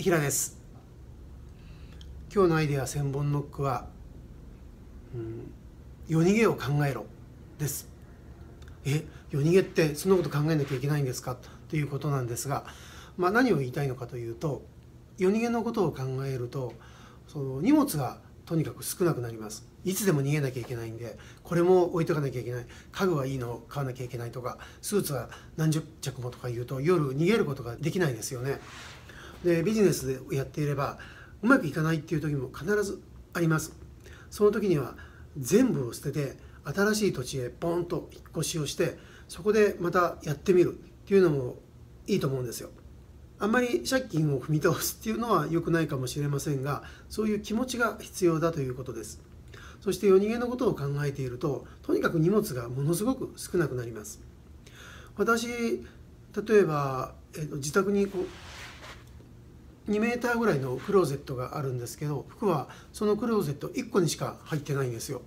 平です。今日のアイデア千本ノックは、うん、夜逃げを考えろです。え夜逃げってそんなこと考えなきゃいけないんですか？ということなんですが、まあ、何を言いたいのかというと夜逃げのことを考えるとその荷物がとにかく少なくなります。いつでも逃げなきゃいけないんでこれも置いとかなきゃいけない。家具はいいのを買わなきゃいけないとかスーツは何十着もとか言うと夜逃げることができないですよね。でビジネスでやっていればうまくいかないっていう時も必ずあります。その時には全部を捨てて新しい土地へポンと引っ越しをしてそこでまたやってみるっていうのもいいと思うんですよ。あんまり借金を踏み倒すっていうのは良くないかもしれませんがそういう気持ちが必要だということです。そして夜逃げのことを考えているととにかく荷物がものすごく少なくなります。私例えば、えー、自宅にこう2メーターぐらいのクローゼットがあるんですけど服はそのクローゼット1個にしか入ってないんですよ。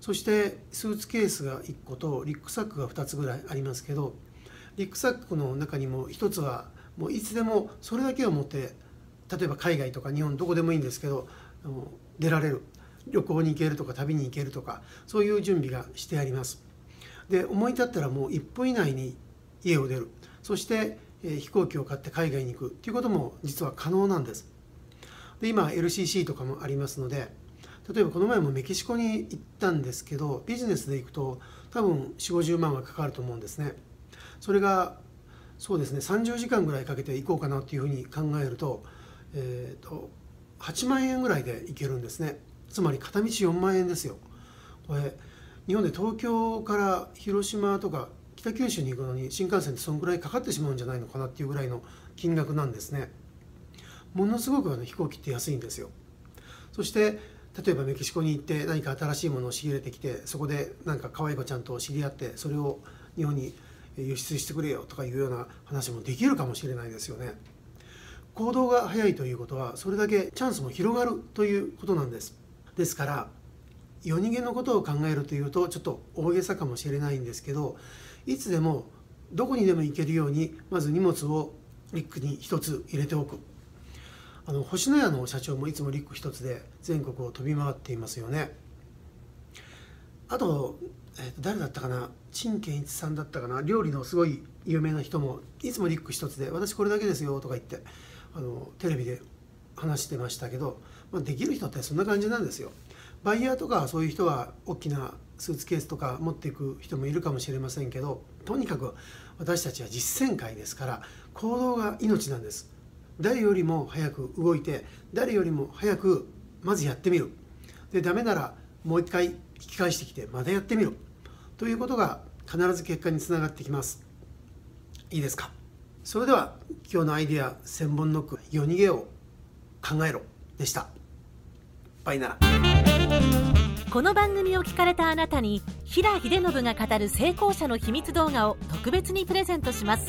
そしてスーツケースが1個とリックサックが2つぐらいありますけどリックサックの中にも1つはもういつでもそれだけを持って例えば海外とか日本どこでもいいんですけど出られる。旅行に行けるとか旅に行けるとかそういう準備がしてあります。で思い立ったらもう1分以内に家を出る。そして、飛行機を買って海外に行くっていうことも実は可能なんです。で今 LCC とかもありますので例えばこの前もメキシコに行ったんですけどビジネスで行くと多分4 5 0万はかかると思うんですね。それがそうですね30時間ぐらいかけて行こうかなっていうふうに考えると,、えーと、8万円ぐらいで行けるんですね。つまり片道4万円ですよ。これ日本で東京から広島とか北九州に行くのに新幹線ってそのぐらいかかってしまうんじゃないのかなっていうぐらいの金額なんですねものすごくあの飛行機って安いんですよそして例えばメキシコに行って何か新しいものを仕入れてきてそこでなんか可愛い子ちゃんと知り合ってそれを日本に輸出してくれよとかいうような話もできるかもしれないですよね。行動が早いということはそれだけチャンスも広がるということなんです。ですから夜逃げのことを考えるというとちょっと大げさかもしれないんですけどいつでもどこにでも行けるようにまず荷物をリックに1つ入れておく。あの星のやの社長もいつもリック1つで全国を飛び回っていますよね。あとえー、と誰だったかな？陳健一さんだったかな？料理のすごい有名な人もいつもリック一つで「私これだけですよ」とか言ってあのテレビで話してましたけど、まあ、できる人ってそんな感じなんですよ。バイヤーとかそういう人は大きなスーツケースとか持っていく人もいるかもしれませんけどとにかく私たちは実践会ですから行動が命なんです。誰よりも早く動いて誰よりも早くまずやってみる。でダメならもう一回引き返してきてまたやってみる。ということが必ず結果につながってきます。いいですか？それでは今日のアイデア千本ノック夜逃げを考えろでした。バイなら。この番組を聞かれたあなたに平秀信が語る成功者の秘密動画を特別にプレゼントします。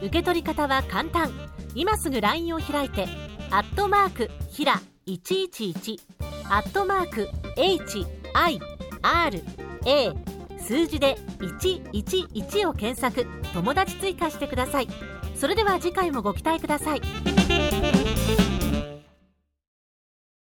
受け取り方は簡単。今すぐ LINE を開いてアットマークひら111アットマーク HIRA 数字で111を検索。友達追加してください。それでは次回もご期待ください。